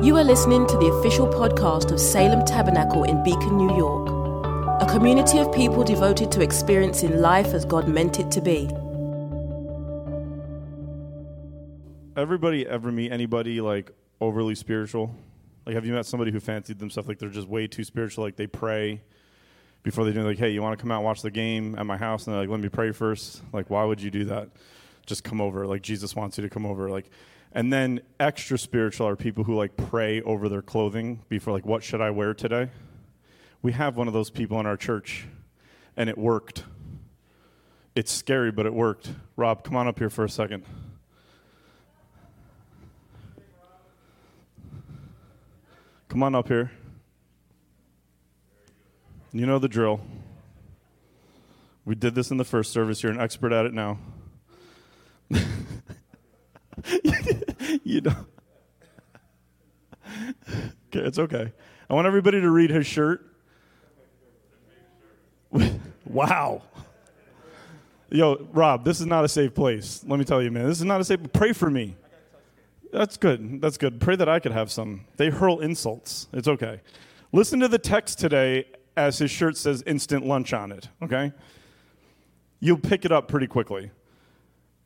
You are listening to the official podcast of Salem Tabernacle in Beacon, New York, a community of people devoted to experiencing life as God meant it to be. Everybody ever meet anybody like overly spiritual? Like, have you met somebody who fancied themselves like they're just way too spiritual? Like, they pray before they do, like, hey, you want to come out and watch the game at my house? And they're like, let me pray first. Like, why would you do that? Just come over. Like, Jesus wants you to come over. Like, and then extra spiritual are people who like pray over their clothing before, like, what should I wear today? We have one of those people in our church, and it worked. It's scary, but it worked. Rob, come on up here for a second. Come on up here. You know the drill. We did this in the first service. You're an expert at it now. you know. Okay, it's okay. I want everybody to read his shirt. wow. Yo, Rob, this is not a safe place. Let me tell you, man. This is not a safe. Pray for me. That's good. That's good. Pray that I could have some. They hurl insults. It's okay. Listen to the text today as his shirt says instant lunch on it, okay? You'll pick it up pretty quickly.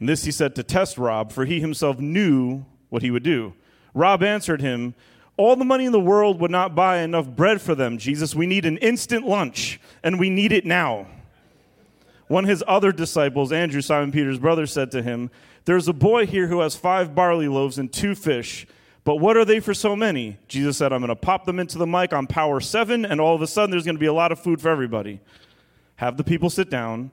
And this he said to test Rob, for he himself knew what he would do. Rob answered him, All the money in the world would not buy enough bread for them, Jesus. We need an instant lunch, and we need it now. One of his other disciples, Andrew, Simon Peter's brother, said to him, There's a boy here who has five barley loaves and two fish, but what are they for so many? Jesus said, I'm going to pop them into the mic on power seven, and all of a sudden there's going to be a lot of food for everybody. Have the people sit down.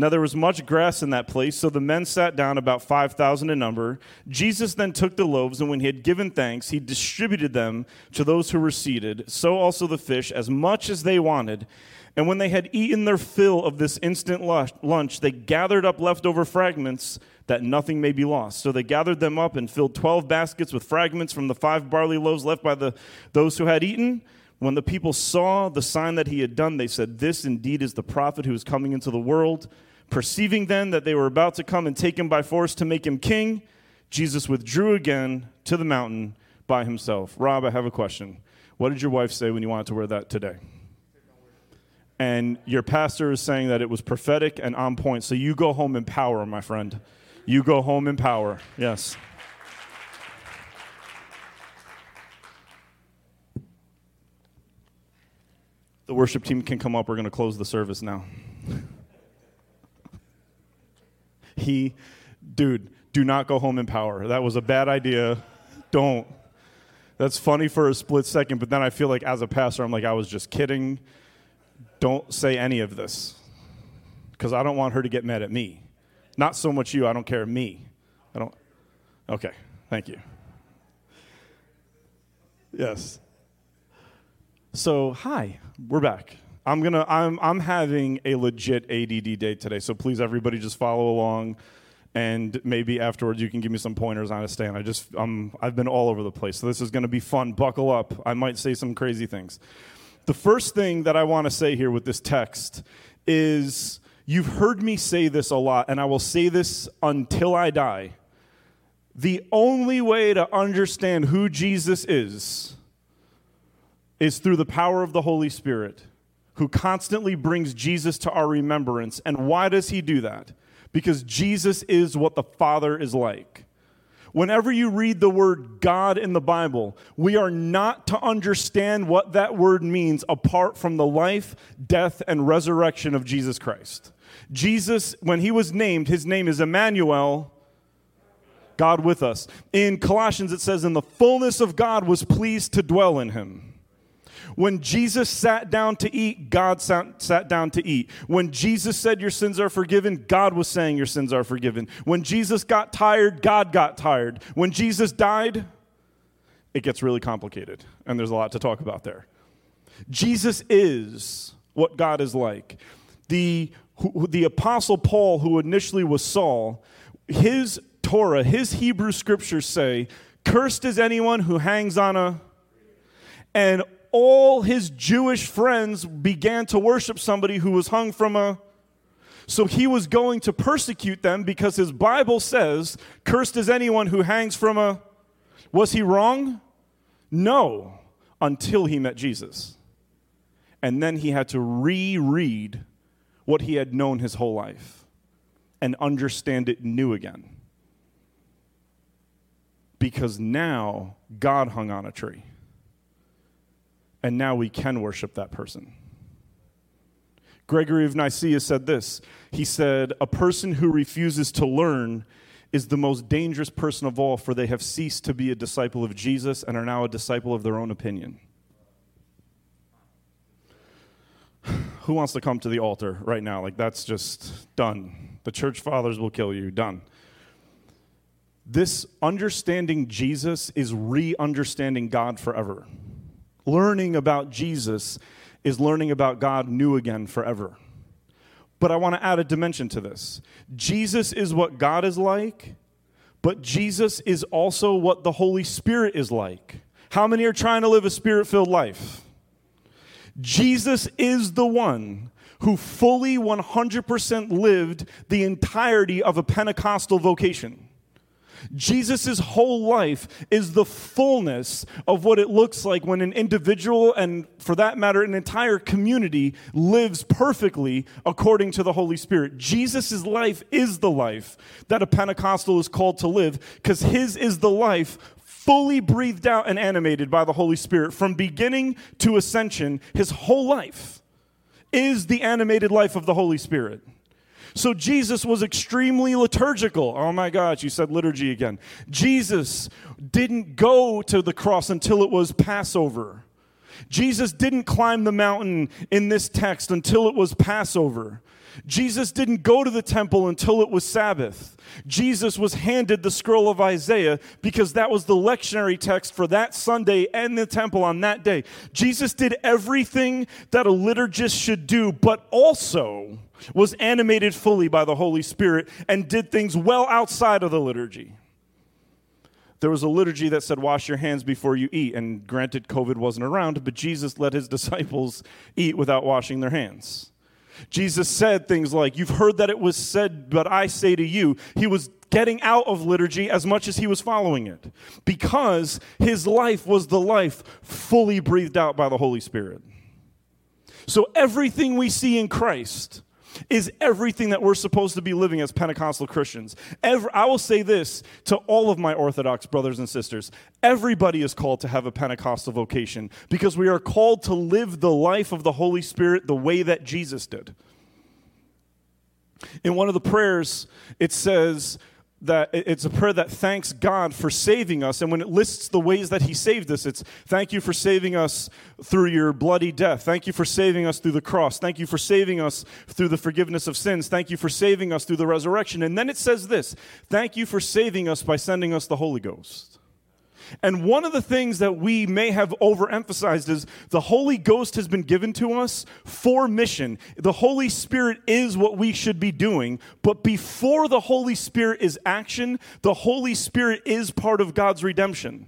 Now there was much grass in that place, so the men sat down, about 5,000 in number. Jesus then took the loaves, and when he had given thanks, he distributed them to those who were seated, so also the fish, as much as they wanted. And when they had eaten their fill of this instant lunch, they gathered up leftover fragments that nothing may be lost. So they gathered them up and filled 12 baskets with fragments from the five barley loaves left by the, those who had eaten. When the people saw the sign that he had done, they said, This indeed is the prophet who is coming into the world. Perceiving then that they were about to come and take him by force to make him king, Jesus withdrew again to the mountain by himself. Rob, I have a question. What did your wife say when you wanted to wear that today? and your pastor is saying that it was prophetic and on point. So you go home in power, my friend. You go home in power. Yes. The worship team can come up. We're going to close the service now. He, dude, do not go home in power. That was a bad idea. Don't. That's funny for a split second, but then I feel like as a pastor, I'm like, I was just kidding don't say any of this because I don't want her to get mad at me. Not so much you, I don't care, me. I don't. Okay, thank you. Yes. So, hi, we're back. I'm gonna. I'm. I'm having a legit ADD day today. So please, everybody, just follow along, and maybe afterwards you can give me some pointers on a stand. I just. Um. I've been all over the place. So this is gonna be fun. Buckle up. I might say some crazy things. The first thing that I want to say here with this text is you've heard me say this a lot, and I will say this until I die. The only way to understand who Jesus is is through the power of the Holy Spirit, who constantly brings Jesus to our remembrance. And why does he do that? Because Jesus is what the Father is like. Whenever you read the word God in the Bible, we are not to understand what that word means apart from the life, death, and resurrection of Jesus Christ. Jesus, when he was named, his name is Emmanuel, God with us. In Colossians, it says, In the fullness of God was pleased to dwell in him. When Jesus sat down to eat, God sat, sat, down to eat. When Jesus said your sins are forgiven, God was saying your sins are forgiven. When Jesus got tired, God got tired. When Jesus died, it gets really complicated, and there's a lot to talk about there. Jesus is what God is like. The, who, the apostle Paul, who initially was Saul, his Torah, his Hebrew scriptures say, Cursed is anyone who hangs on a. And all his Jewish friends began to worship somebody who was hung from a. So he was going to persecute them because his Bible says, Cursed is anyone who hangs from a. Was he wrong? No, until he met Jesus. And then he had to reread what he had known his whole life and understand it new again. Because now God hung on a tree. And now we can worship that person. Gregory of Nyssa said this. He said, A person who refuses to learn is the most dangerous person of all, for they have ceased to be a disciple of Jesus and are now a disciple of their own opinion. Who wants to come to the altar right now? Like, that's just done. The church fathers will kill you. Done. This understanding Jesus is re understanding God forever. Learning about Jesus is learning about God new again forever. But I want to add a dimension to this. Jesus is what God is like, but Jesus is also what the Holy Spirit is like. How many are trying to live a spirit filled life? Jesus is the one who fully 100% lived the entirety of a Pentecostal vocation. Jesus' whole life is the fullness of what it looks like when an individual, and for that matter, an entire community, lives perfectly according to the Holy Spirit. Jesus' life is the life that a Pentecostal is called to live because his is the life fully breathed out and animated by the Holy Spirit from beginning to ascension. His whole life is the animated life of the Holy Spirit. So Jesus was extremely liturgical. Oh my gosh, you said liturgy again. Jesus didn't go to the cross until it was Passover. Jesus didn't climb the mountain in this text until it was Passover. Jesus didn't go to the temple until it was Sabbath. Jesus was handed the scroll of Isaiah because that was the lectionary text for that Sunday and the temple on that day. Jesus did everything that a liturgist should do, but also was animated fully by the Holy Spirit and did things well outside of the liturgy. There was a liturgy that said, Wash your hands before you eat. And granted, COVID wasn't around, but Jesus let his disciples eat without washing their hands. Jesus said things like, You've heard that it was said, but I say to you. He was getting out of liturgy as much as he was following it because his life was the life fully breathed out by the Holy Spirit. So everything we see in Christ is everything that we're supposed to be living as Pentecostal Christians. Every, I will say this to all of my Orthodox brothers and sisters everybody is called to have a Pentecostal vocation because we are called to live the life of the Holy Spirit the way that Jesus did. In one of the prayers, it says, that it's a prayer that thanks God for saving us. And when it lists the ways that He saved us, it's thank you for saving us through your bloody death. Thank you for saving us through the cross. Thank you for saving us through the forgiveness of sins. Thank you for saving us through the resurrection. And then it says this thank you for saving us by sending us the Holy Ghost. And one of the things that we may have overemphasized is the Holy Ghost has been given to us for mission. The Holy Spirit is what we should be doing, but before the Holy Spirit is action, the Holy Spirit is part of God's redemption.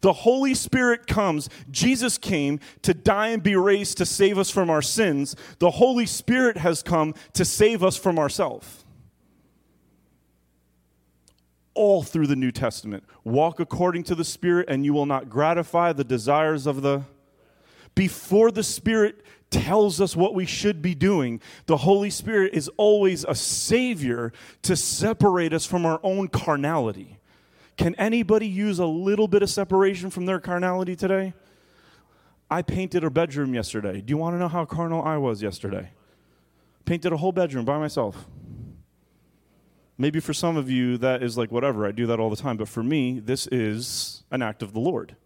The Holy Spirit comes. Jesus came to die and be raised to save us from our sins. The Holy Spirit has come to save us from ourselves all through the New Testament. Walk according to the Spirit, and you will not gratify the desires of the. Before the Spirit tells us what we should be doing, the Holy Spirit is always a savior to separate us from our own carnality. Can anybody use a little bit of separation from their carnality today? I painted a bedroom yesterday. Do you want to know how carnal I was yesterday? Painted a whole bedroom by myself. Maybe for some of you, that is like, whatever, I do that all the time. But for me, this is an act of the Lord.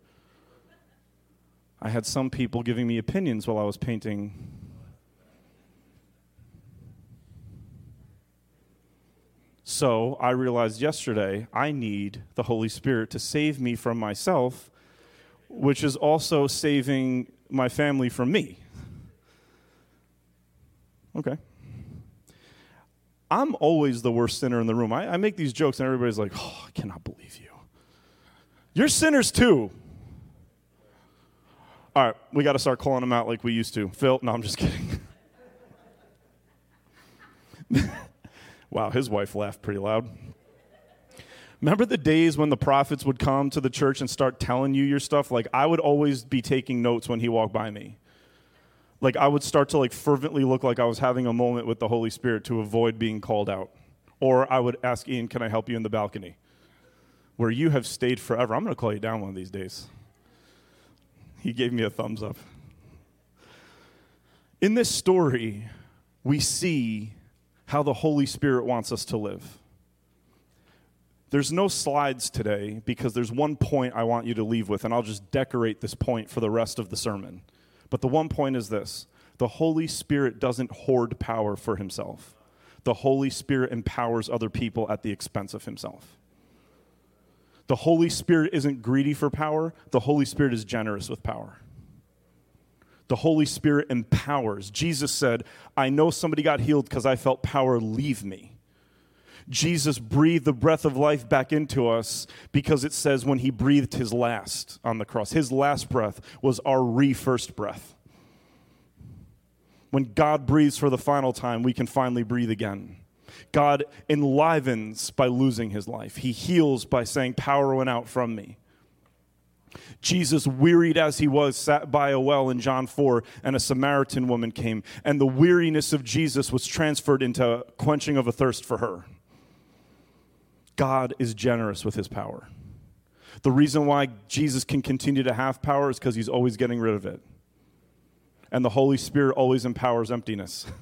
I had some people giving me opinions while I was painting. So I realized yesterday I need the Holy Spirit to save me from myself which is also saving my family from me. Okay. I'm always the worst sinner in the room. I, I make these jokes, and everybody's like, oh, I cannot believe you. You're sinners too. All right, we got to start calling them out like we used to. Phil, no, I'm just kidding. wow, his wife laughed pretty loud. Remember the days when the prophets would come to the church and start telling you your stuff? Like, I would always be taking notes when he walked by me. Like, I would start to like fervently look like I was having a moment with the Holy Spirit to avoid being called out. Or I would ask Ian, Can I help you in the balcony? Where you have stayed forever. I'm going to call you down one of these days. He gave me a thumbs up. In this story, we see how the Holy Spirit wants us to live. There's no slides today because there's one point I want you to leave with, and I'll just decorate this point for the rest of the sermon. But the one point is this the Holy Spirit doesn't hoard power for himself, the Holy Spirit empowers other people at the expense of himself. The Holy Spirit isn't greedy for power, the Holy Spirit is generous with power. The Holy Spirit empowers. Jesus said, I know somebody got healed because I felt power leave me. Jesus breathed the breath of life back into us because it says when he breathed his last on the cross, his last breath was our re first breath. When God breathes for the final time, we can finally breathe again. God enlivens by losing his life. He heals by saying, Power went out from me. Jesus, wearied as he was, sat by a well in John 4, and a Samaritan woman came, and the weariness of Jesus was transferred into quenching of a thirst for her. God is generous with his power. The reason why Jesus can continue to have power is because he's always getting rid of it. And the Holy Spirit always empowers emptiness.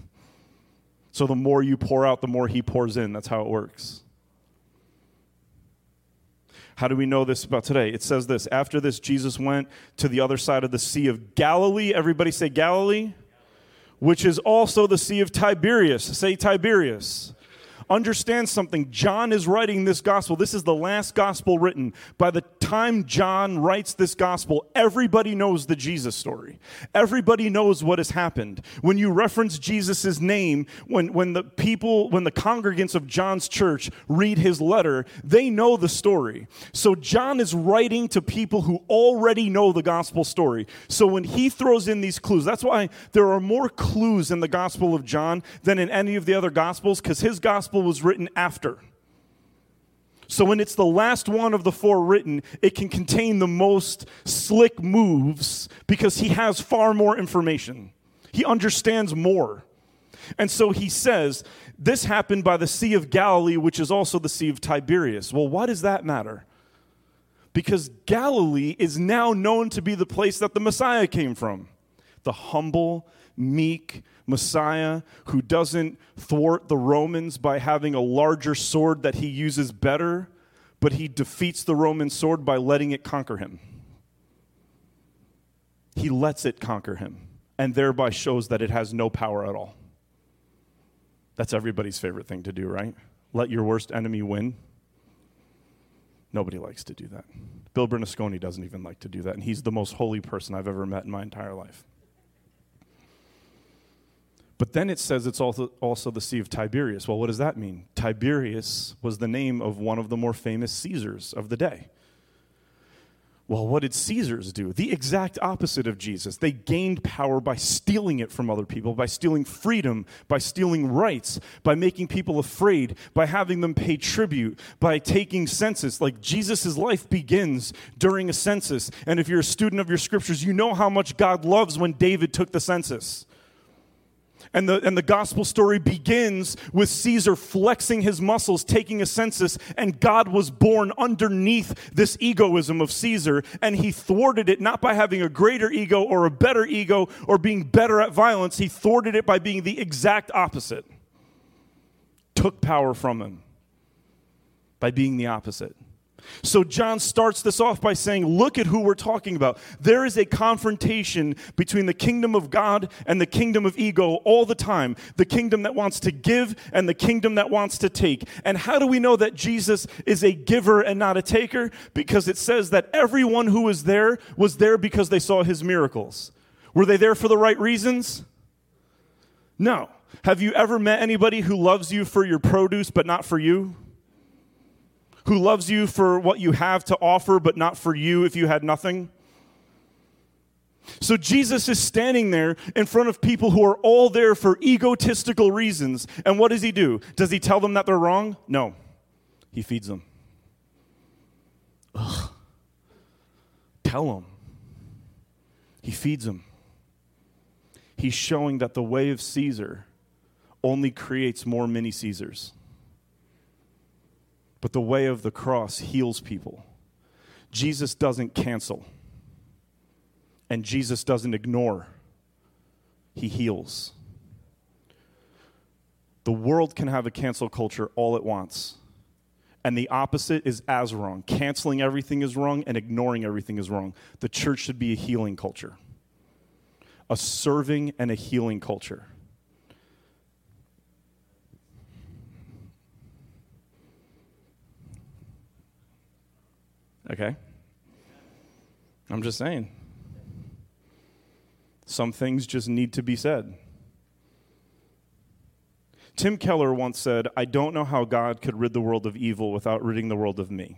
So the more you pour out, the more He pours in. That's how it works. How do we know this about today? It says this After this, Jesus went to the other side of the Sea of Galilee. Everybody say Galilee, which is also the Sea of Tiberias. Say Tiberias understand something. John is writing this gospel. This is the last gospel written. By the time John writes this gospel, everybody knows the Jesus story. Everybody knows what has happened. When you reference Jesus' name, when, when the people, when the congregants of John's church read his letter, they know the story. So John is writing to people who already know the gospel story. So when he throws in these clues, that's why there are more clues in the gospel of John than in any of the other gospels, because his gospel gospel was written after. So when it's the last one of the four written, it can contain the most slick moves because he has far more information. He understands more. And so he says, This happened by the Sea of Galilee, which is also the Sea of Tiberias. Well, why does that matter? Because Galilee is now known to be the place that the Messiah came from the humble, meek, Messiah who doesn't thwart the Romans by having a larger sword that he uses better, but he defeats the Roman sword by letting it conquer him. He lets it conquer him and thereby shows that it has no power at all. That's everybody's favorite thing to do, right? Let your worst enemy win. Nobody likes to do that. Bill Bernasconi doesn't even like to do that, and he's the most holy person I've ever met in my entire life. But then it says it's also, also the Sea of Tiberias. Well, what does that mean? Tiberius was the name of one of the more famous Caesars of the day. Well, what did Caesars do? The exact opposite of Jesus. They gained power by stealing it from other people, by stealing freedom, by stealing rights, by making people afraid, by having them pay tribute, by taking census. Like Jesus' life begins during a census. And if you're a student of your scriptures, you know how much God loves when David took the census. And the, and the gospel story begins with Caesar flexing his muscles, taking a census, and God was born underneath this egoism of Caesar. And he thwarted it not by having a greater ego or a better ego or being better at violence, he thwarted it by being the exact opposite. Took power from him by being the opposite. So John starts this off by saying, Look at who we're talking about. There is a confrontation between the kingdom of God and the kingdom of ego all the time. The kingdom that wants to give and the kingdom that wants to take. And how do we know that Jesus is a giver and not a taker? Because it says that everyone who was there was there because they saw his miracles. Were they there for the right reasons? No. Have you ever met anybody who loves you for your produce but not for you? Who loves you for what you have to offer, but not for you if you had nothing. So Jesus is standing there in front of people who are all there for egotistical reasons. And what does he do? Does he tell them that they're wrong? No. He feeds them. Ugh. Tell them. He feeds them. He's showing that the way of Caesar only creates more mini Caesars. But the way of the cross heals people. Jesus doesn't cancel, and Jesus doesn't ignore, he heals. The world can have a cancel culture all it wants. And the opposite is as wrong. Canceling everything is wrong and ignoring everything is wrong. The church should be a healing culture, a serving and a healing culture. Okay? I'm just saying. Some things just need to be said. Tim Keller once said, I don't know how God could rid the world of evil without ridding the world of me.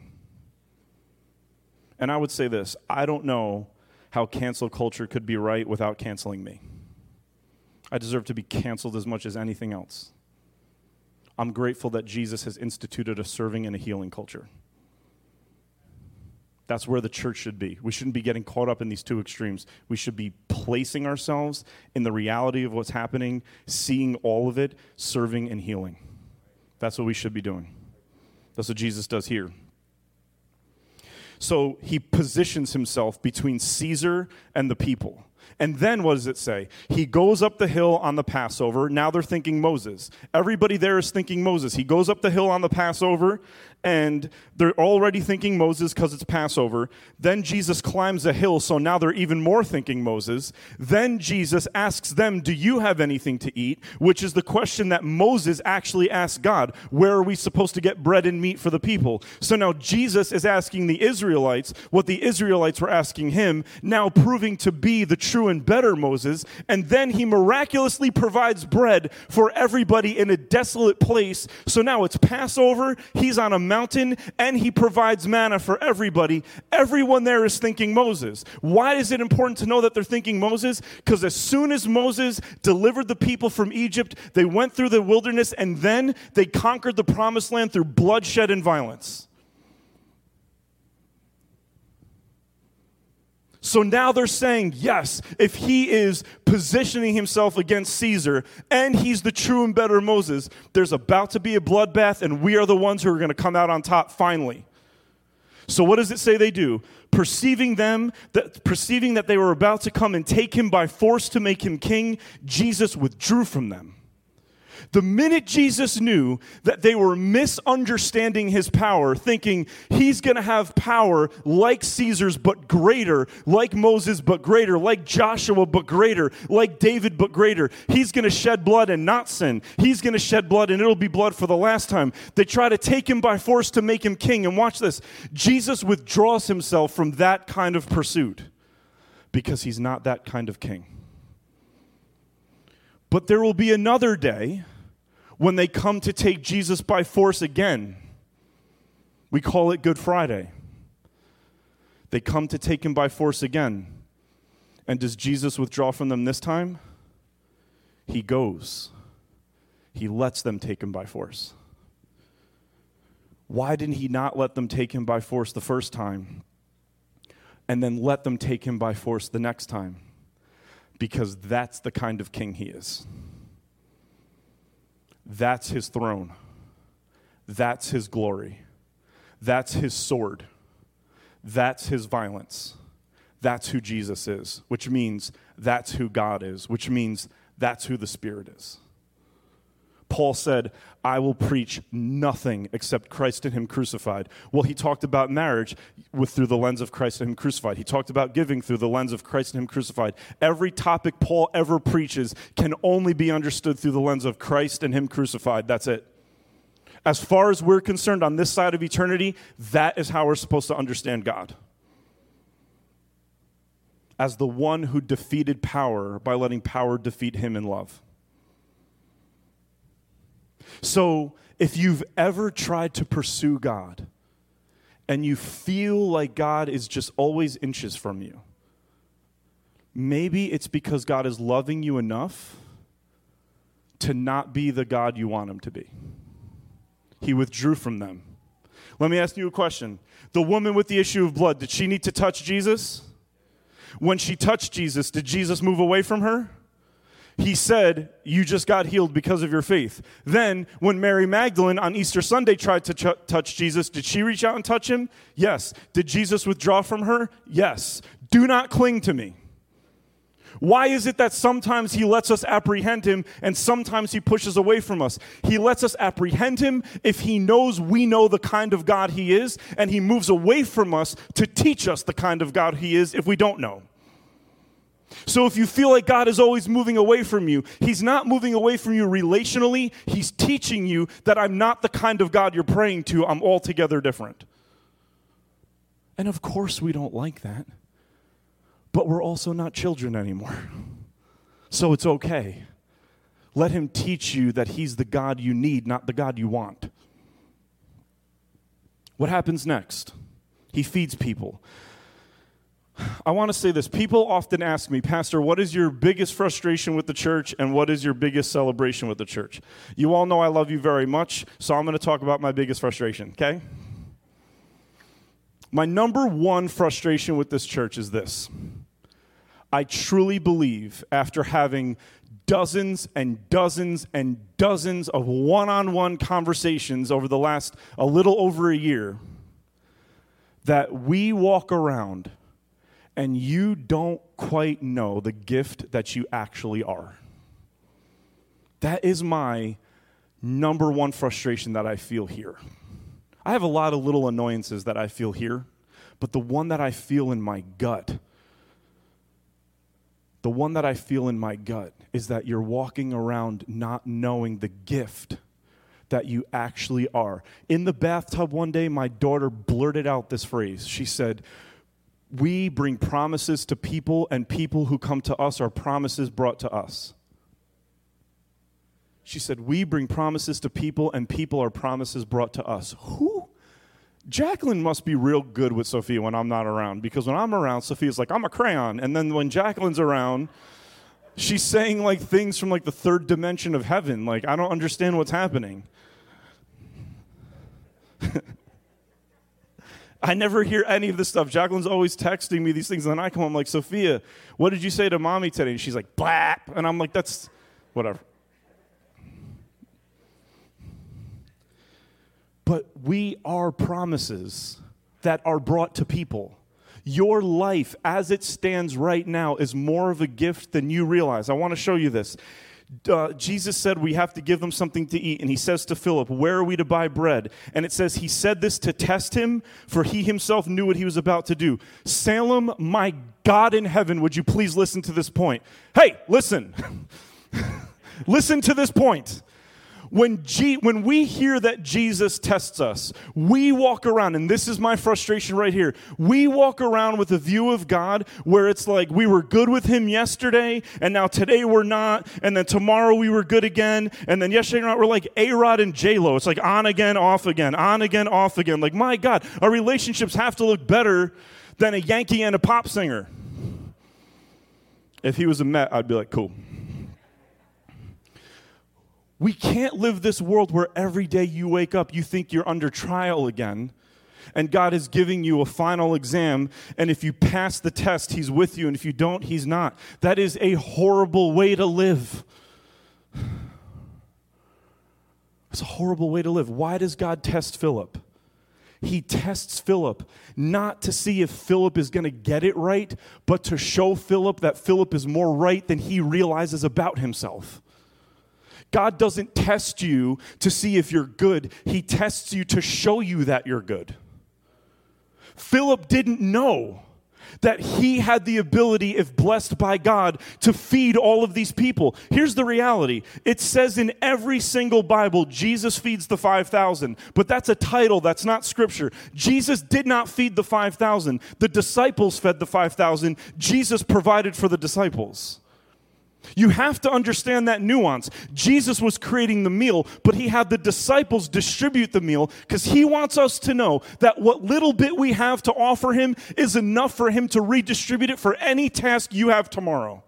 And I would say this I don't know how cancel culture could be right without canceling me. I deserve to be canceled as much as anything else. I'm grateful that Jesus has instituted a serving and a healing culture. That's where the church should be. We shouldn't be getting caught up in these two extremes. We should be placing ourselves in the reality of what's happening, seeing all of it, serving and healing. That's what we should be doing. That's what Jesus does here. So he positions himself between Caesar and the people. And then what does it say? He goes up the hill on the Passover. Now they're thinking Moses. Everybody there is thinking Moses. He goes up the hill on the Passover, and they're already thinking Moses because it's Passover. Then Jesus climbs a hill, so now they're even more thinking Moses. Then Jesus asks them, Do you have anything to eat? Which is the question that Moses actually asked God Where are we supposed to get bread and meat for the people? So now Jesus is asking the Israelites what the Israelites were asking him, now proving to be the true and better Moses. And then he miraculously provides bread for everybody in a desolate place. So now it's Passover, he's on a mountain, and he provides manna for everybody. Everyone there is thinking Moses. Why is it important to know that they're thinking Moses? Because as soon as Moses delivered the people from Egypt, they went through the wilderness and then they conquered the promised land through bloodshed and violence. So now they're saying, yes, if he is positioning himself against Caesar and he's the true and better Moses, there's about to be a bloodbath and we are the ones who are going to come out on top finally. So what does it say they do? Perceiving them that perceiving that they were about to come and take him by force to make him king, Jesus withdrew from them. The minute Jesus knew that they were misunderstanding his power, thinking he's going to have power like Caesar's but greater, like Moses but greater, like Joshua but greater, like David but greater, he's going to shed blood and not sin. He's going to shed blood and it'll be blood for the last time. They try to take him by force to make him king. And watch this Jesus withdraws himself from that kind of pursuit because he's not that kind of king. But there will be another day when they come to take Jesus by force again. We call it Good Friday. They come to take him by force again. And does Jesus withdraw from them this time? He goes. He lets them take him by force. Why didn't he not let them take him by force the first time and then let them take him by force the next time? Because that's the kind of king he is. That's his throne. That's his glory. That's his sword. That's his violence. That's who Jesus is, which means that's who God is, which means that's who the Spirit is. Paul said, I will preach nothing except Christ and Him crucified. Well, he talked about marriage with, through the lens of Christ and Him crucified. He talked about giving through the lens of Christ and Him crucified. Every topic Paul ever preaches can only be understood through the lens of Christ and Him crucified. That's it. As far as we're concerned on this side of eternity, that is how we're supposed to understand God. As the one who defeated power by letting power defeat him in love. So, if you've ever tried to pursue God and you feel like God is just always inches from you, maybe it's because God is loving you enough to not be the God you want him to be. He withdrew from them. Let me ask you a question. The woman with the issue of blood, did she need to touch Jesus? When she touched Jesus, did Jesus move away from her? He said, You just got healed because of your faith. Then, when Mary Magdalene on Easter Sunday tried to ch- touch Jesus, did she reach out and touch him? Yes. Did Jesus withdraw from her? Yes. Do not cling to me. Why is it that sometimes he lets us apprehend him and sometimes he pushes away from us? He lets us apprehend him if he knows we know the kind of God he is, and he moves away from us to teach us the kind of God he is if we don't know. So if you feel like God is always moving away from you, He's not moving away from you relationally. He's teaching you that I'm not the kind of God you're praying to. I'm altogether different. And of course, we don't like that but we're also not children anymore. So it's okay. Let him teach you that he's the God you need, not the God you want. What happens next? He feeds people. I want to say this. People often ask me, Pastor, what is your biggest frustration with the church and what is your biggest celebration with the church? You all know I love you very much, so I'm going to talk about my biggest frustration, okay? My number one frustration with this church is this I truly believe, after having dozens and dozens and dozens of one on one conversations over the last a little over a year, that we walk around and you don't quite know the gift that you actually are. That is my number one frustration that I feel here. I have a lot of little annoyances that I feel here, but the one that I feel in my gut the one that I feel in my gut is that you're walking around not knowing the gift that you actually are. In the bathtub one day, my daughter blurted out this phrase. She said, We bring promises to people, and people who come to us are promises brought to us. She said, We bring promises to people, and people are promises brought to us. Who Jacqueline must be real good with Sophia when I'm not around because when I'm around, Sophia's like, I'm a crayon. And then when Jacqueline's around, she's saying like things from like the third dimension of heaven. Like, I don't understand what's happening. I never hear any of this stuff. Jacqueline's always texting me these things, and then I come home like, Sophia, what did you say to mommy today? And she's like, blap. And I'm like, that's whatever. But we are promises that are brought to people. Your life, as it stands right now, is more of a gift than you realize. I want to show you this. Uh, Jesus said we have to give them something to eat. And he says to Philip, Where are we to buy bread? And it says he said this to test him, for he himself knew what he was about to do. Salem, my God in heaven, would you please listen to this point? Hey, listen. listen to this point. When, G- when we hear that Jesus tests us, we walk around, and this is my frustration right here. We walk around with a view of God where it's like we were good with Him yesterday, and now today we're not, and then tomorrow we were good again, and then yesterday we're like A Rod and J Lo. It's like on again, off again, on again, off again. Like, my God, our relationships have to look better than a Yankee and a pop singer. If he was a Met, I'd be like, cool. We can't live this world where every day you wake up, you think you're under trial again, and God is giving you a final exam, and if you pass the test, He's with you, and if you don't, He's not. That is a horrible way to live. It's a horrible way to live. Why does God test Philip? He tests Philip not to see if Philip is going to get it right, but to show Philip that Philip is more right than he realizes about himself. God doesn't test you to see if you're good, He tests you to show you that you're good. Philip didn't know that he had the ability, if blessed by God, to feed all of these people. Here's the reality it says in every single Bible, Jesus feeds the 5,000, but that's a title, that's not scripture. Jesus did not feed the 5,000, the disciples fed the 5,000. Jesus provided for the disciples. You have to understand that nuance. Jesus was creating the meal, but he had the disciples distribute the meal because he wants us to know that what little bit we have to offer him is enough for him to redistribute it for any task you have tomorrow.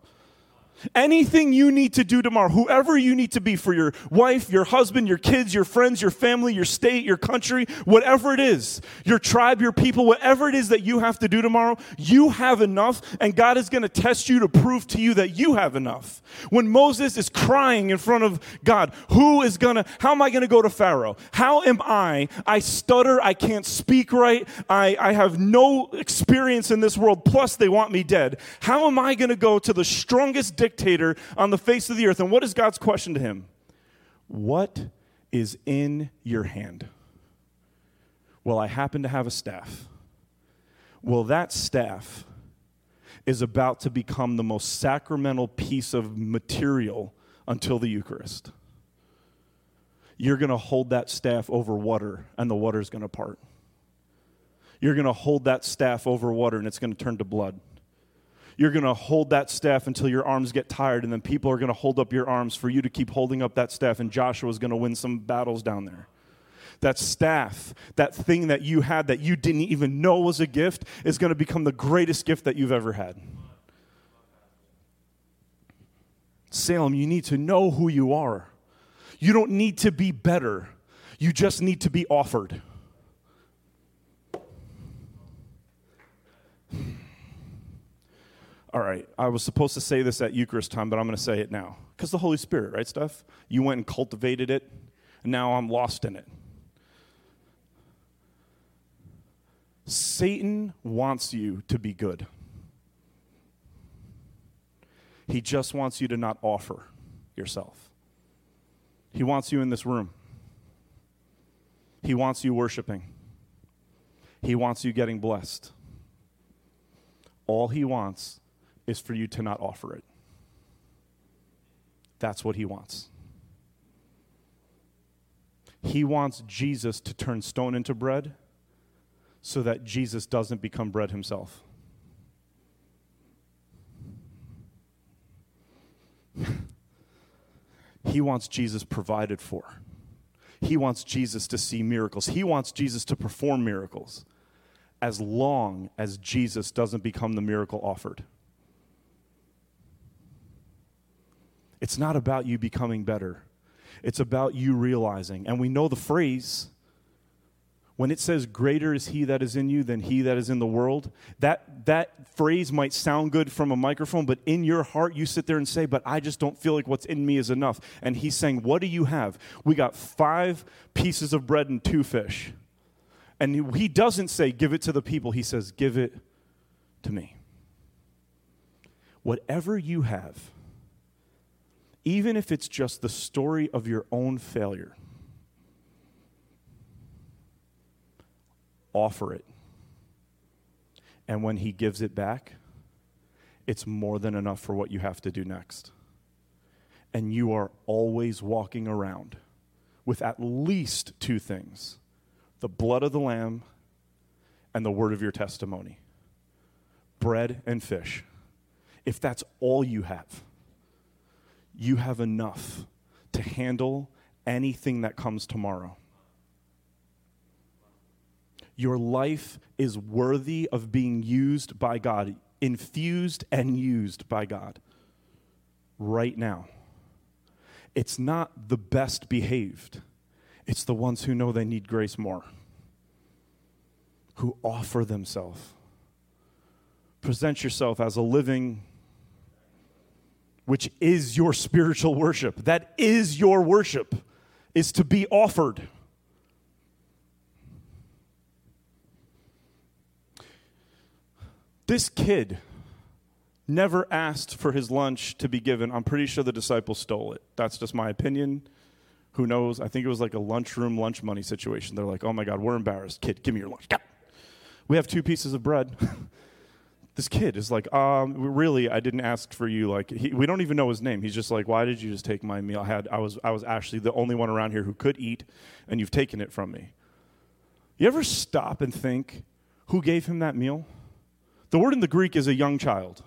Anything you need to do tomorrow, whoever you need to be for your wife, your husband, your kids, your friends, your family, your state, your country, whatever it is, your tribe, your people, whatever it is that you have to do tomorrow, you have enough, and God is going to test you to prove to you that you have enough. When Moses is crying in front of God, who is going to, how am I going to go to Pharaoh? How am I? I stutter, I can't speak right, I, I have no experience in this world, plus they want me dead. How am I going to go to the strongest dictator? Dictator on the face of the earth. And what is God's question to him? What is in your hand? Well, I happen to have a staff. Well, that staff is about to become the most sacramental piece of material until the Eucharist. You're going to hold that staff over water, and the water is going to part. You're going to hold that staff over water, and it's going to turn to blood. You're going to hold that staff until your arms get tired, and then people are going to hold up your arms for you to keep holding up that staff, and Joshua's going to win some battles down there. That staff, that thing that you had that you didn't even know was a gift, is going to become the greatest gift that you've ever had. Salem, you need to know who you are. You don't need to be better, you just need to be offered. All right, I was supposed to say this at Eucharist time, but I'm going to say it now. Because the Holy Spirit, right, Steph? You went and cultivated it, and now I'm lost in it. Satan wants you to be good. He just wants you to not offer yourself. He wants you in this room. He wants you worshiping. He wants you getting blessed. All he wants is for you to not offer it. That's what he wants. He wants Jesus to turn stone into bread so that Jesus doesn't become bread himself. he wants Jesus provided for. He wants Jesus to see miracles. He wants Jesus to perform miracles as long as Jesus doesn't become the miracle offered. It's not about you becoming better, it's about you realizing. And we know the phrase when it says greater is he that is in you than he that is in the world that that phrase might sound good from a microphone but in your heart you sit there and say but i just don't feel like what's in me is enough. And he's saying what do you have? We got five pieces of bread and two fish. And he doesn't say give it to the people. He says give it to me. Whatever you have even if it's just the story of your own failure, offer it. And when He gives it back, it's more than enough for what you have to do next. And you are always walking around with at least two things the blood of the Lamb and the word of your testimony bread and fish. If that's all you have you have enough to handle anything that comes tomorrow. Your life is worthy of being used by God, infused and used by God right now. It's not the best behaved, it's the ones who know they need grace more, who offer themselves. Present yourself as a living which is your spiritual worship. That is your worship, is to be offered. This kid never asked for his lunch to be given. I'm pretty sure the disciples stole it. That's just my opinion. Who knows? I think it was like a lunchroom lunch money situation. They're like, oh my God, we're embarrassed. Kid, give me your lunch. We have two pieces of bread. this kid is like, um, really, I didn't ask for you. Like, he, we don't even know his name. He's just like, why did you just take my meal? I had, I was, I was actually the only one around here who could eat, and you've taken it from me. You ever stop and think, who gave him that meal? The word in the Greek is a young child.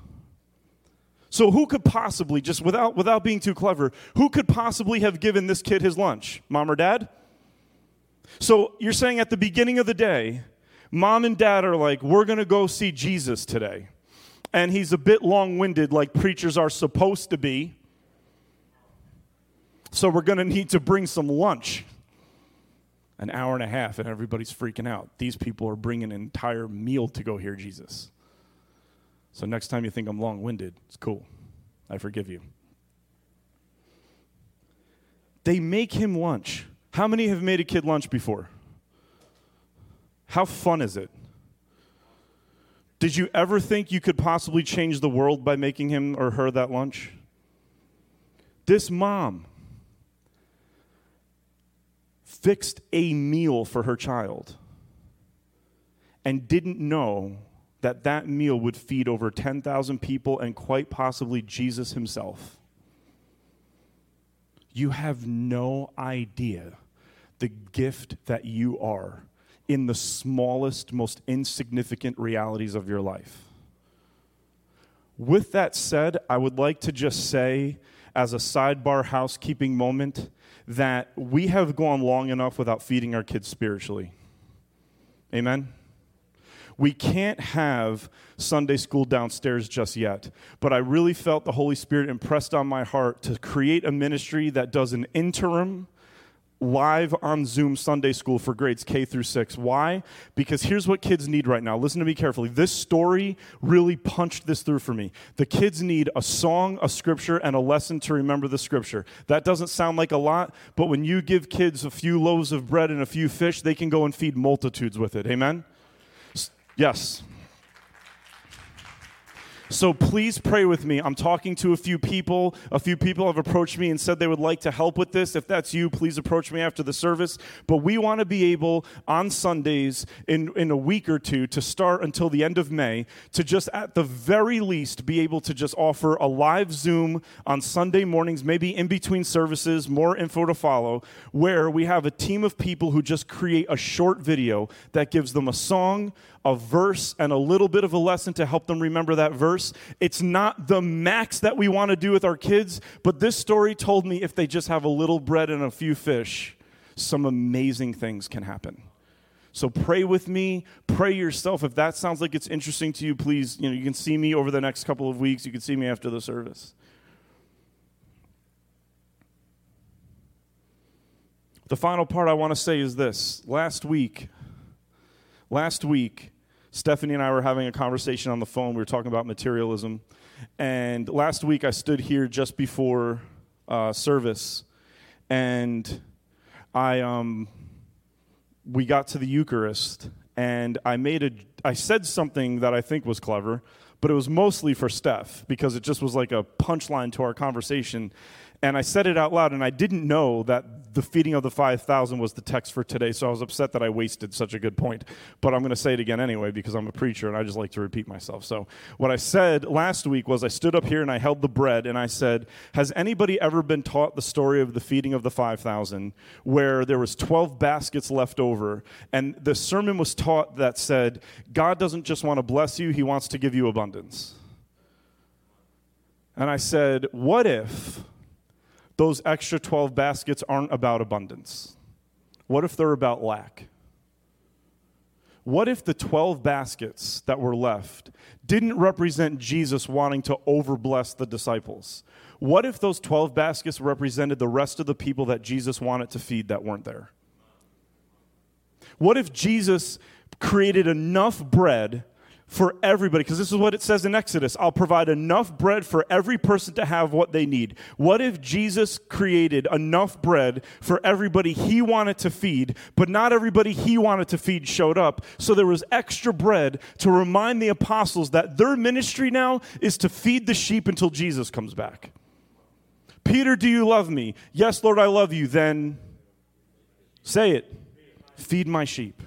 So who could possibly, just without, without being too clever, who could possibly have given this kid his lunch? Mom or dad? So you're saying at the beginning of the day, mom and dad are like, we're going to go see Jesus today. And he's a bit long winded, like preachers are supposed to be. So we're going to need to bring some lunch. An hour and a half, and everybody's freaking out. These people are bringing an entire meal to go hear Jesus. So next time you think I'm long winded, it's cool. I forgive you. They make him lunch. How many have made a kid lunch before? How fun is it? Did you ever think you could possibly change the world by making him or her that lunch? This mom fixed a meal for her child and didn't know that that meal would feed over 10,000 people and quite possibly Jesus himself. You have no idea the gift that you are in the smallest, most insignificant realities of your life. With that said, I would like to just say, as a sidebar housekeeping moment, that we have gone long enough without feeding our kids spiritually. Amen? We can't have Sunday school downstairs just yet, but I really felt the Holy Spirit impressed on my heart to create a ministry that does an interim live on Zoom Sunday school for grades K through 6. Why? Because here's what kids need right now. Listen to me carefully. This story really punched this through for me. The kids need a song, a scripture, and a lesson to remember the scripture. That doesn't sound like a lot, but when you give kids a few loaves of bread and a few fish, they can go and feed multitudes with it. Amen? Yes. So please pray with me. I'm talking to a few people. A few people have approached me and said they would like to help with this. If that's you, please approach me after the service. But we want to be able on Sundays in, in a week or two to start until the end of May to just at the very least be able to just offer a live Zoom on Sunday mornings, maybe in between services, more info to follow, where we have a team of people who just create a short video that gives them a song, a verse and a little bit of a lesson to help them remember that verse. It's not the max that we want to do with our kids, but this story told me if they just have a little bread and a few fish, some amazing things can happen. So pray with me, pray yourself. If that sounds like it's interesting to you, please, you know, you can see me over the next couple of weeks. You can see me after the service. The final part I want to say is this. Last week, last week, Stephanie and I were having a conversation on the phone. We were talking about materialism. And last week, I stood here just before uh, service, and I, um, we got to the Eucharist, and I made a, I said something that I think was clever, but it was mostly for Steph because it just was like a punchline to our conversation. And I said it out loud, and I didn't know that the feeding of the 5,000 was the text for today, so I was upset that I wasted such a good point. But I'm going to say it again anyway because I'm a preacher and I just like to repeat myself. So, what I said last week was I stood up here and I held the bread and I said, Has anybody ever been taught the story of the feeding of the 5,000 where there was 12 baskets left over? And the sermon was taught that said, God doesn't just want to bless you, He wants to give you abundance. And I said, What if those extra 12 baskets aren't about abundance? What if they're about lack? What if the 12 baskets that were left didn't represent Jesus wanting to overbless the disciples? What if those 12 baskets represented the rest of the people that Jesus wanted to feed that weren't there? What if Jesus created enough bread for everybody, because this is what it says in Exodus I'll provide enough bread for every person to have what they need. What if Jesus created enough bread for everybody he wanted to feed, but not everybody he wanted to feed showed up? So there was extra bread to remind the apostles that their ministry now is to feed the sheep until Jesus comes back. Peter, do you love me? Yes, Lord, I love you. Then say it feed my sheep.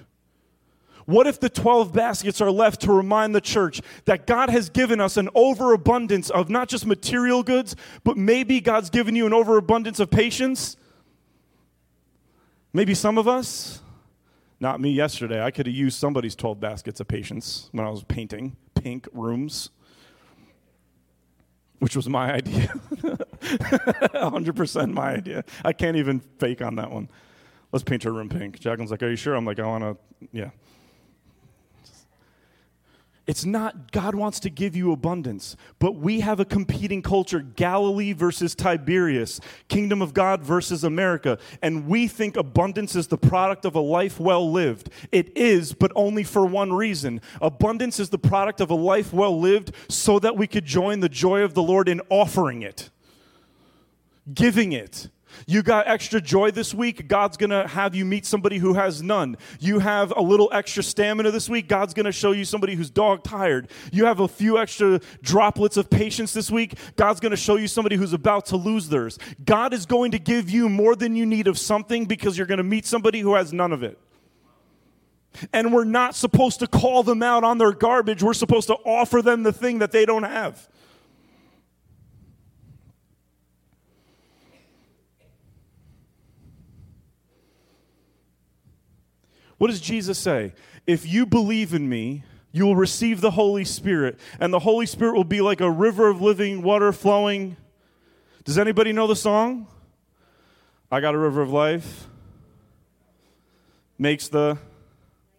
What if the 12 baskets are left to remind the church that God has given us an overabundance of not just material goods, but maybe God's given you an overabundance of patience? Maybe some of us, not me yesterday, I could have used somebody's 12 baskets of patience when I was painting pink rooms, which was my idea. 100% my idea. I can't even fake on that one. Let's paint your room pink. Jacqueline's like, Are you sure? I'm like, I want to, yeah. It's not, God wants to give you abundance, but we have a competing culture Galilee versus Tiberias, kingdom of God versus America. And we think abundance is the product of a life well lived. It is, but only for one reason. Abundance is the product of a life well lived so that we could join the joy of the Lord in offering it, giving it. You got extra joy this week, God's to have you meet somebody who has none. You have a little extra stamina this week, God's to show you somebody who's dog tired. You have a few extra droplets of patience this week, God's to show you somebody who's about to lose theirs. God is going to give you more than you need of something because you're to meet somebody who has none of it. And we're not supposed to call them out on their garbage, we're supposed to offer them the thing that they don't have. What does Jesus say? If you believe in me, you will receive the Holy Spirit, and the Holy Spirit will be like a river of living water flowing. Does anybody know the song? I got a river of life. Makes the.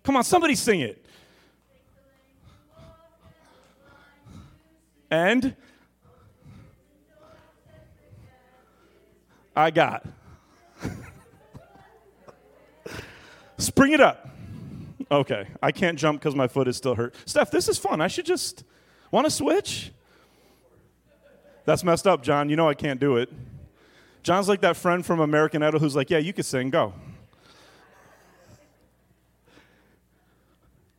Come on, somebody sing it. And I got. Spring it up. Okay, I can't jump because my foot is still hurt. Steph, this is fun. I should just want to switch. That's messed up, John. You know I can't do it. John's like that friend from American Idol who's like, "Yeah, you can sing. Go."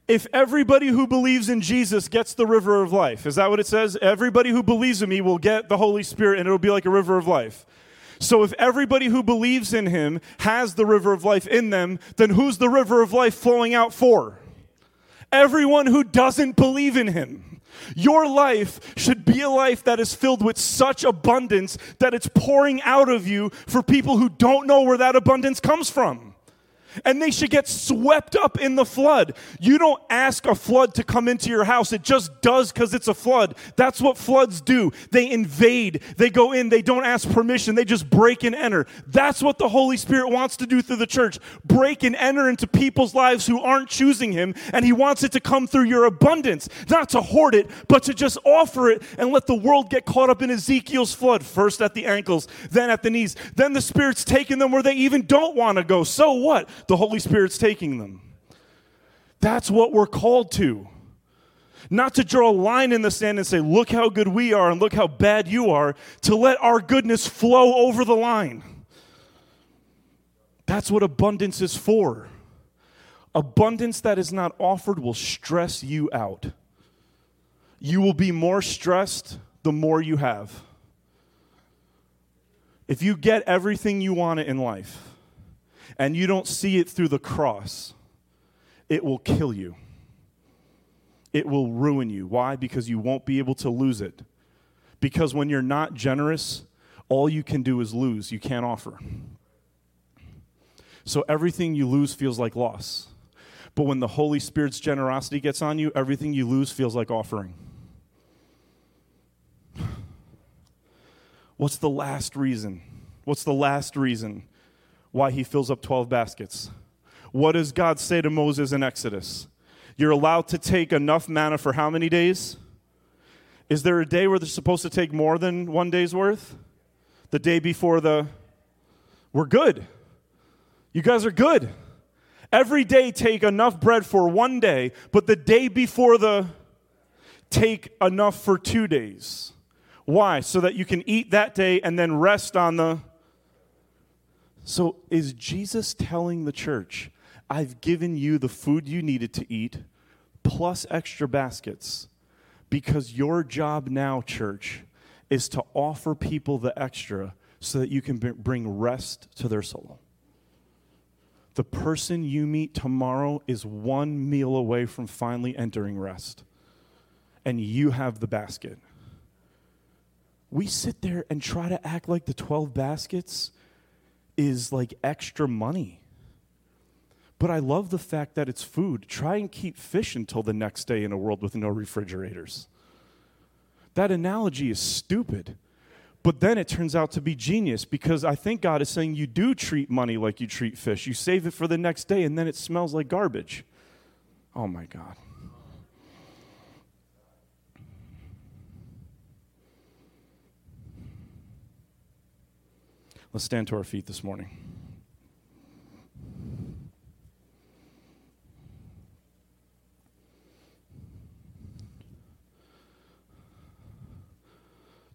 If everybody who believes in Jesus gets the river of life, is that what it says? Everybody who believes in me will get the Holy Spirit and it'll be like a river of life. So if everybody who believes in him has the river of life in them, then who's the river of life flowing out for? Everyone who doesn't believe in him. Your life should be a life that is filled with such abundance that it's pouring out of you for people who don't know where that abundance comes from and they should get swept up in the flood. You don't ask a flood to come into your house, it just does because it's a flood. That's what floods do. They invade, they go in, they don't ask permission, they just break and enter. That's what the Holy Spirit wants to do through the church break and enter into people's lives who aren't choosing Him, and He wants it to come through your abundance, not to hoard it, but to just offer it and let the world get caught up in Ezekiel's flood, first at the ankles, then at the knees. Then the Spirit's taking them where they even don't want to go. So what? The Holy Spirit's taking them. That's what we're called to. Not to draw a line in the sand and say, look how good we are and look how bad you are, to let our goodness flow over the line. That's what abundance is for. Abundance that is not offered will stress you out. You will be more stressed the more you have. If you get everything you want in life, and you don't see it through the cross, it will kill you. It will ruin you. Why? Because you won't be able to lose it. Because when you're not generous, all you can do is lose. You can't offer. So everything you lose feels like loss. But when the Holy Spirit's generosity gets on you, everything you lose feels like offering. What's the last reason? What's the last reason why he fills up 12 baskets. What does God say to Moses in Exodus? You're allowed to take enough manna for how many days? Is there a day where they're supposed to take more than one day's worth? The day before the. We're good. You guys are good. Every day take enough bread for one day, but the day before the take enough for two days. Why? So that you can eat that day and then rest on the. So is Jesus telling the church, I've given you the food you needed to eat plus extra baskets because your job now, church, is to offer people the extra so that you can bring rest to their soul. The person you meet tomorrow is one meal away from finally entering rest, and you have the basket. We sit there and try to act like the 12 baskets is like extra money. But I love the fact that it's food. Try and keep fish until the next day in a world with no refrigerators. That analogy is stupid. But then it turns out to be genius because I think God is saying you do treat money like you treat fish. You save it for the next day and then it smells like garbage. Oh my God. Let's stand to our feet this morning.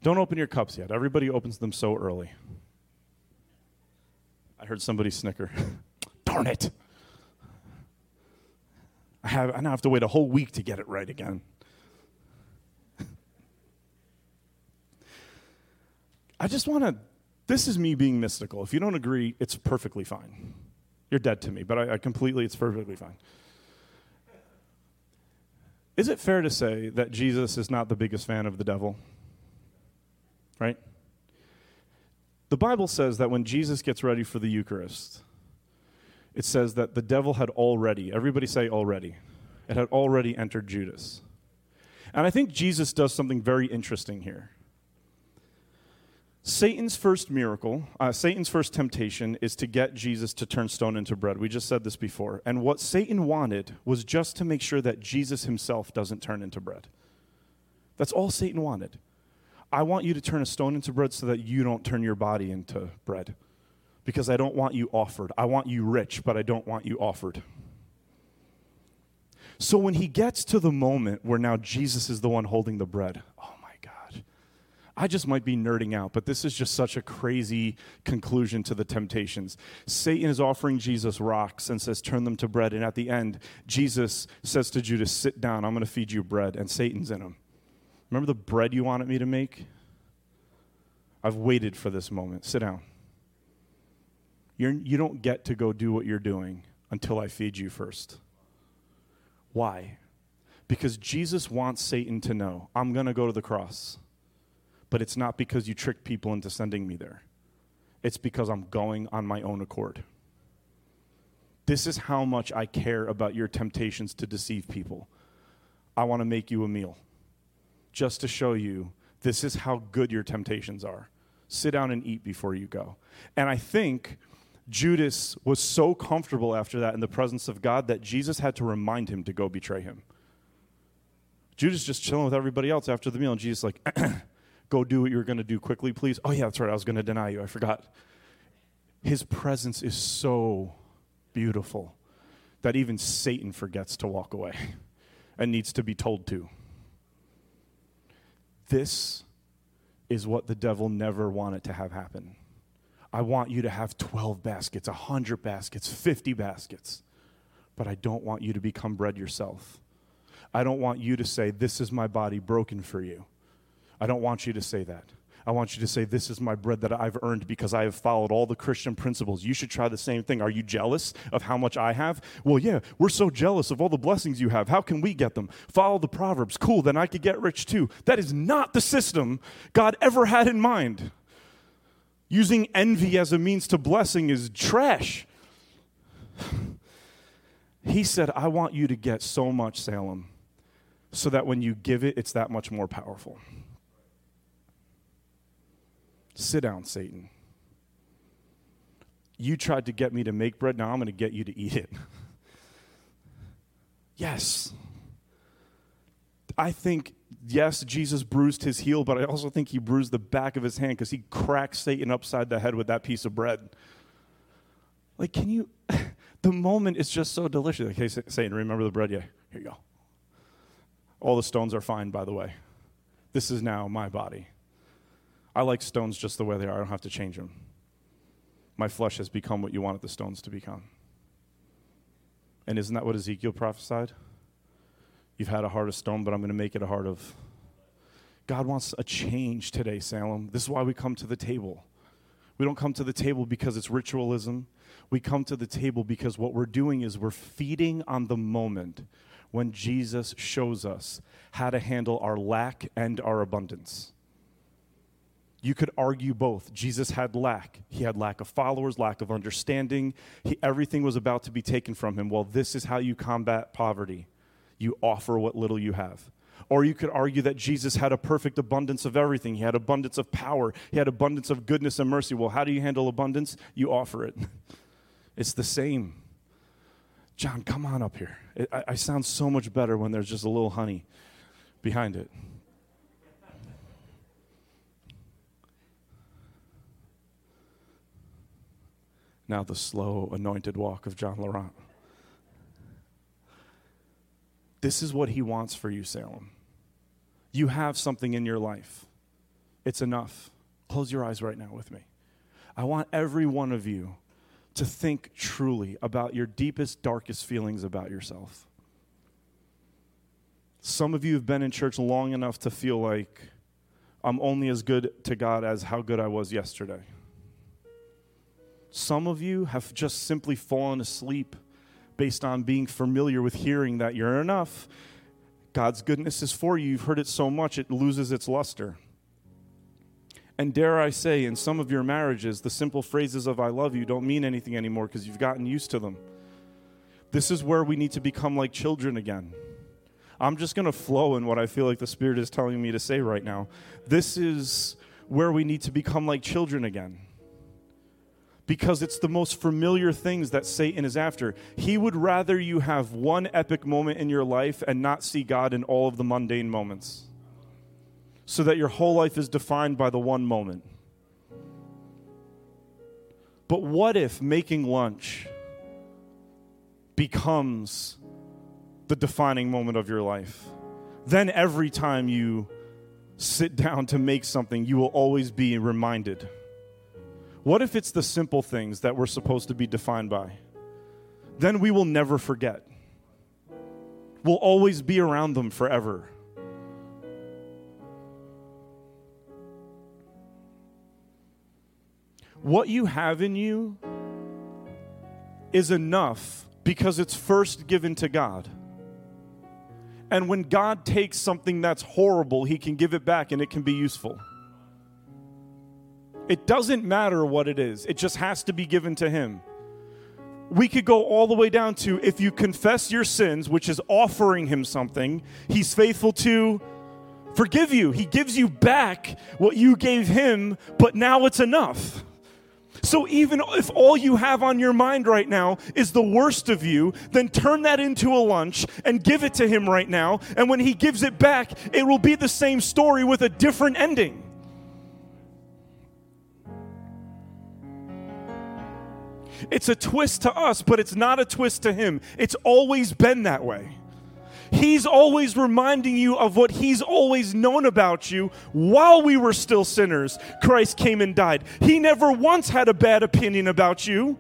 Don't open your cups yet. Everybody opens them so early. I heard somebody snicker. Darn it. I, have, I now have to wait a whole week to get it right again. I just want to, this is me being mystical. If you don't agree, it's perfectly fine. You're dead to me, but I, I completely, it's perfectly fine. Is it fair to say that Jesus is not the biggest fan of the devil? right? The Bible says that when Jesus gets ready for the Eucharist, it says that the devil had already, everybody say already, it had already entered Judas. And I think Jesus does something very interesting here. Satan's first miracle, uh, Satan's first temptation is to get Jesus to turn stone into bread. We just said this before. And what Satan wanted was just to make sure that Jesus himself doesn't turn into bread. That's all Satan wanted. I want you to turn a stone into bread so that you don't turn your body into bread. Because I don't want you offered. I want you rich, but I don't want you offered. So when he gets to the moment where now Jesus is the one holding the bread. I just might be nerding out, but this is just such a crazy conclusion to the temptations. Satan is offering Jesus rocks and says, Turn them to bread. And at the end, Jesus says to Judas, Sit down, I'm going to feed you bread. And Satan's in him. Remember the bread you wanted me to make? I've waited for this moment. Sit down. You're, you don't get to go do what you're doing until I feed you first. Why? Because Jesus wants Satan to know I'm going to go to the cross, but it's not because you tricked people into sending me there. It's because I'm going on my own accord. This is how much I care about your temptations to deceive people. I want to make you a meal just to show you this is how good your temptations are. Sit down and eat before you go. And I think Judas was so comfortable after that in the presence of God that Jesus had to remind him to go betray him. Judas just chilling with everybody else after the meal, and Jesus like, go do what you were going to do quickly, please. Oh yeah, that's right. I was going to deny you. I forgot. His presence is so beautiful that even Satan forgets to walk away and needs to be told to. This is what the devil never wanted to have happen. I want you to have 12 baskets, 100 baskets, 50 baskets, but I don't want you to become bread yourself. I don't want you to say, This is my body broken for you. I don't want you to say that. I want you to say, This is my bread that I've earned because I have followed all the Christian principles. You should try the same thing. Are you jealous of how much I have? Well, yeah, we're so jealous of all the blessings you have. How can we get them? Follow the Proverbs. Cool, then I could get rich too. That is not the system God ever had in mind. Using envy as a means to blessing is trash. He said, I want you to get so much, Salem, so that when you give it, it's that much more powerful. Sit down, Satan. You tried to get me to make bread, now I'm going to get you to eat it. yes. I think, yes, Jesus bruised his heel, but I also think he bruised the back of his hand because he cracked Satan upside the head with that piece of bread. Like, can you? the moment is just so delicious. Okay, Satan, remember the bread? Yeah, here you go. All the stones are fine, by the way. This is now my body. I like stones just the way they are. I don't have to change them. My flesh has become what you wanted the stones to become. And isn't that what Ezekiel prophesied? You've had a heart of stone, but I'm going to make it a heart of. God wants a change today, Salem. This is why we come to the table. We don't come to the table because it's ritualism. We come to the table because what we're doing is we're feeding on the moment when Jesus shows us how to handle our lack and our abundance. You could argue both. Jesus had lack. He had lack of followers, lack of understanding. He, everything was about to be taken from him. Well, this is how you combat poverty you offer what little you have. Or you could argue that Jesus had a perfect abundance of everything. He had abundance of power, he had abundance of goodness and mercy. Well, how do you handle abundance? You offer it. It's the same. John, come on up here. I, I sound so much better when there's just a little honey behind it. Now, the slow, anointed walk of John Laurent. This is what he wants for you, Salem. You have something in your life. It's enough. Close your eyes right now with me. I want every one of you to think truly about your deepest, darkest feelings about yourself. Some of you have been in church long enough to feel like I'm only as good to God as how good I was yesterday. Some of you have just simply fallen asleep based on being familiar with hearing that you're enough. God's goodness is for you. You've heard it so much, it loses its luster. And dare I say, in some of your marriages, the simple phrases of I love you don't mean anything anymore because you've gotten used to them. This is where we need to become like children again. I'm just going to flow in what I feel like the Spirit is telling me to say right now. This is where we need to become like children again. Because it's the most familiar things that Satan is after. He would rather you have one epic moment in your life and not see God in all of the mundane moments so that your whole life is defined by the one moment. But what if making lunch becomes the defining moment of your life? Then every time you sit down to make something, you will always be reminded. What if it's the simple things that we're supposed to be defined by? Then we will never forget. We'll always be around them forever. what you have in you is enough because it's first given to God. And when God takes something that's horrible, He can give it back and it can be useful. It doesn't matter what it is, it just has to be given to Him. We could go all the way down to if you confess your sins, which is offering Him something, He's faithful to forgive you. He gives you back what you gave Him, but now it's enough. So even if all you have on your mind right now is the worst of you, then turn that into a lunch and give it to him right now. And when he gives it back, it will be the same story with a different ending. It's a twist to us, but it's not a twist to him. It's always been that way. He's always reminding you of what He's always known about you while we were still sinners. Christ came and died. He never once had a bad opinion about you.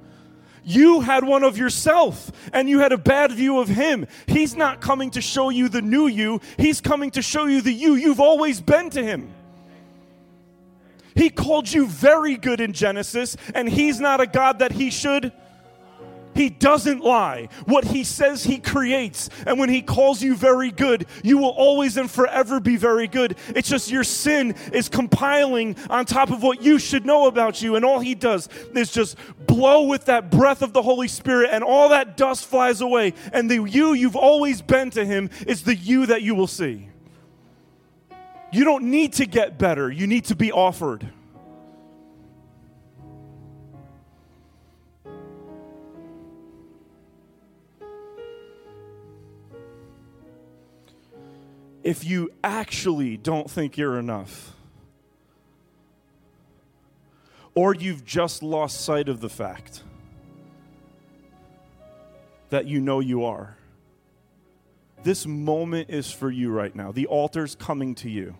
You had one of yourself and you had a bad view of Him. He's not coming to show you the new you, He's coming to show you the you you've always been to Him. He called you very good in Genesis, and He's not a God that He should he doesn't lie. What he says, he creates. And when he calls you very good, you will always and forever be very good. It's just your sin is compiling on top of what you should know about you. And all he does is just blow with that breath of the Holy Spirit, and all that dust flies away. And the you you've always been to him is the you that you will see. You don't need to get better, you need to be offered. if you actually don't think you're enough, or you've just lost sight of the fact that you know you are, This moment is for you right now. The altar's coming to you.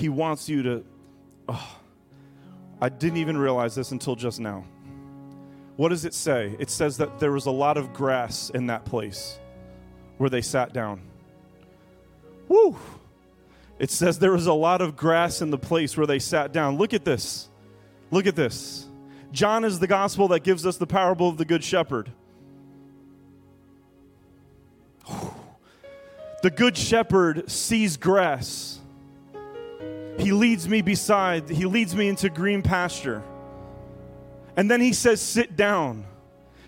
He wants you to. Oh, I didn't even realize this until just now. What does it say? It says that there was a lot of grass in that place where they sat down. Woo! It says there was a lot of grass in the place where they sat down. Look at this. Look at this. John is the gospel that gives us the parable of the Good Shepherd. The Good Shepherd sees grass. He leads me beside, he leads me into green pasture. And then he says, Sit down.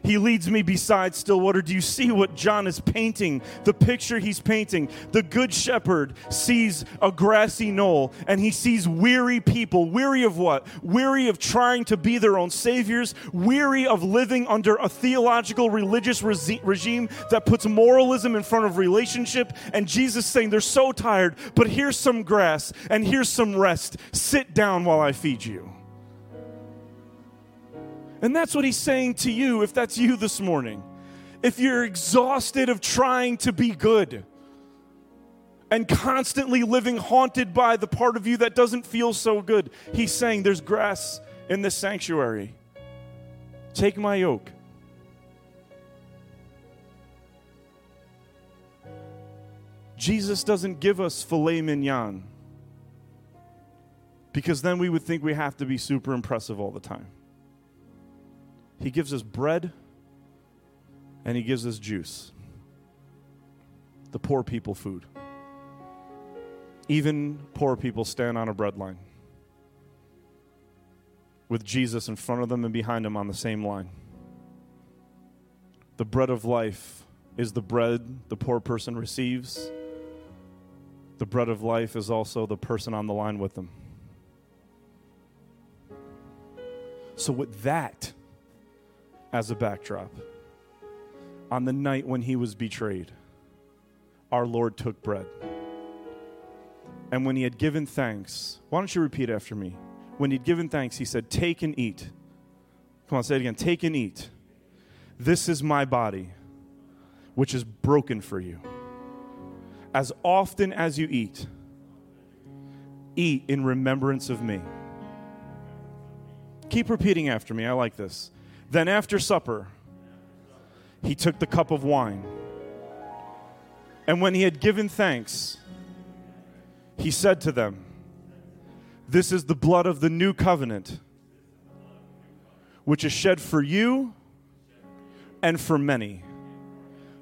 He leads me beside still water. Do you see what John is painting? The picture he's painting. The good shepherd sees a grassy knoll and he sees weary people. Weary of what? Weary of trying to be their own saviors, weary of living under a theological religious re- regime that puts moralism in front of relationship. And Jesus saying, They're so tired, but here's some grass and here's some rest. Sit down while I feed you. And that's what he's saying to you if that's you this morning. If you're exhausted of trying to be good and constantly living haunted by the part of you that doesn't feel so good, he's saying there's grass in this sanctuary. Take my yoke. Jesus doesn't give us filet mignon because then we would think we have to be super impressive all the time. He gives us bread and He gives us juice. The poor people food. Even poor people stand on a bread line with Jesus in front of them and behind them on the same line. The bread of life is the bread the poor person receives. The bread of life is also the person on the line with them. So, with that, as a backdrop. On the night when he was betrayed, our Lord took bread. And when he had given thanks, why don't you repeat after me? When he'd given thanks, he said, Take and eat. Come on, say it again. Take and eat. This is my body, which is broken for you. As often as you eat, eat in remembrance of me. Keep repeating after me. I like this. Then after supper, he took the cup of wine. And when he had given thanks, he said to them, This is the blood of the new covenant, which is shed for you and for many,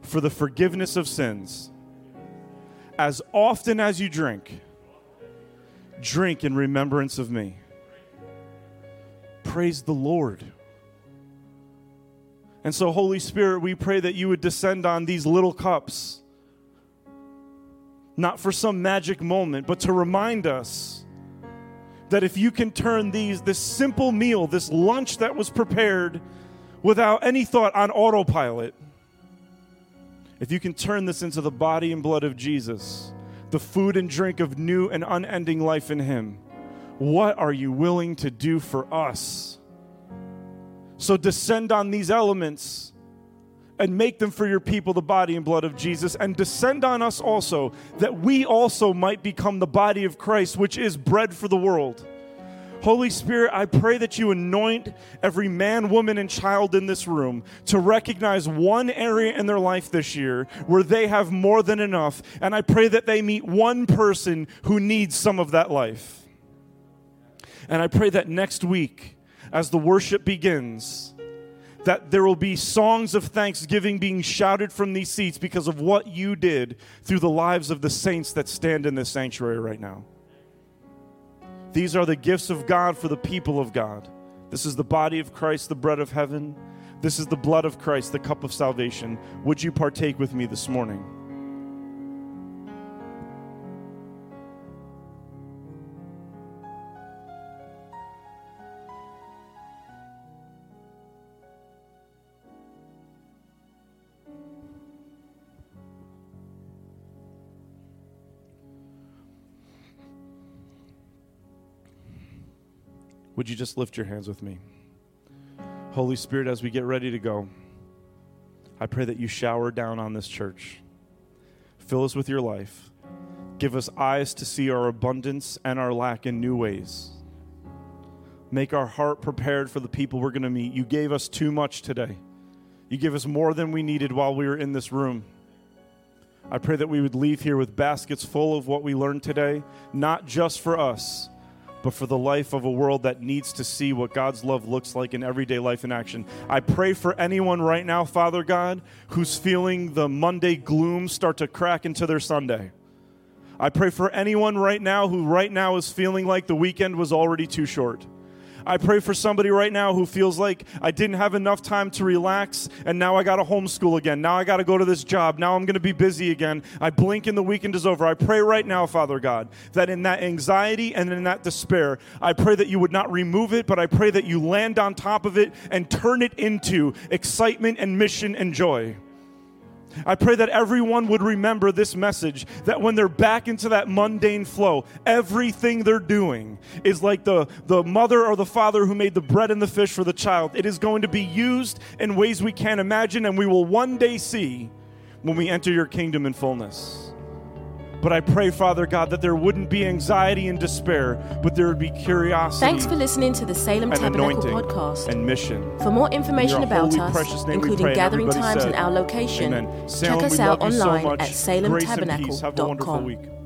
for the forgiveness of sins. As often as you drink, drink in remembrance of me. Praise the Lord. And so, Holy Spirit, we pray that you would descend on these little cups, not for some magic moment, but to remind us that if you can turn these, this simple meal, this lunch that was prepared without any thought on autopilot, if you can turn this into the body and blood of Jesus, the food and drink of new and unending life in Him, what are you willing to do for us? So descend on these elements and make them for your people the body and blood of Jesus, and descend on us also, that we also might become the body of Christ, which is bread for the world. Holy Spirit, I pray that you anoint every man, woman, and child in this room to recognize one area in their life this year where they have more than enough. And I pray that they meet one person who needs some of that life. And I pray that next week, as the worship begins, that there will be songs of thanksgiving being shouted from these seats because of what you did through the lives of the saints that stand in this sanctuary right now. These are the gifts of God for the people of God. This is the body of Christ, the bread of heaven. This is the blood of Christ, the cup of salvation. Would you partake with me this morning? Would you just lift your hands with me? Holy Spirit, as we get ready to go. I pray that you shower down on this church. Fill us with your life. Give us eyes to see our abundance and our lack in new ways. Make our heart prepared for the people we're going to meet. You gave us too much today. You gave us more than we needed while we were in this room. I pray that we would leave here with baskets full of what we learned today, not just for us, but for the life of a world that needs to see what God's love looks like in everyday life in action. I pray for anyone right now, Father God, who's feeling the Monday gloom start to crack into their Sunday. I pray for anyone right now who right now is feeling like the weekend was already too short. I pray for somebody right now who feels like I didn't have enough time to relax and now I got to homeschool again. Now I got to go to this job. Now I'm going to be busy again. I blink and the weekend is over. I pray right now, Father God, that in that anxiety and in that despair, I pray that you would not remove it, but I pray that you land on top of it and turn it into excitement and mission and joy. I pray that everyone would remember this message that when they're back into that mundane flow, everything they're doing is like the, the mother or the father who made the bread and the fish for the child. It is going to be used in ways we can't imagine, and we will one day see when we enter your kingdom in fullness. But I pray, Father God, that there wouldn't be anxiety and despair, but there would be curiosity. Thanks for listening to the Salem and Tabernacle podcast. and mission. For more information In about us, including gathering times said, and our location, Amen. check us out you so online at peace. Have a wonderful salemtabernacle.com. week.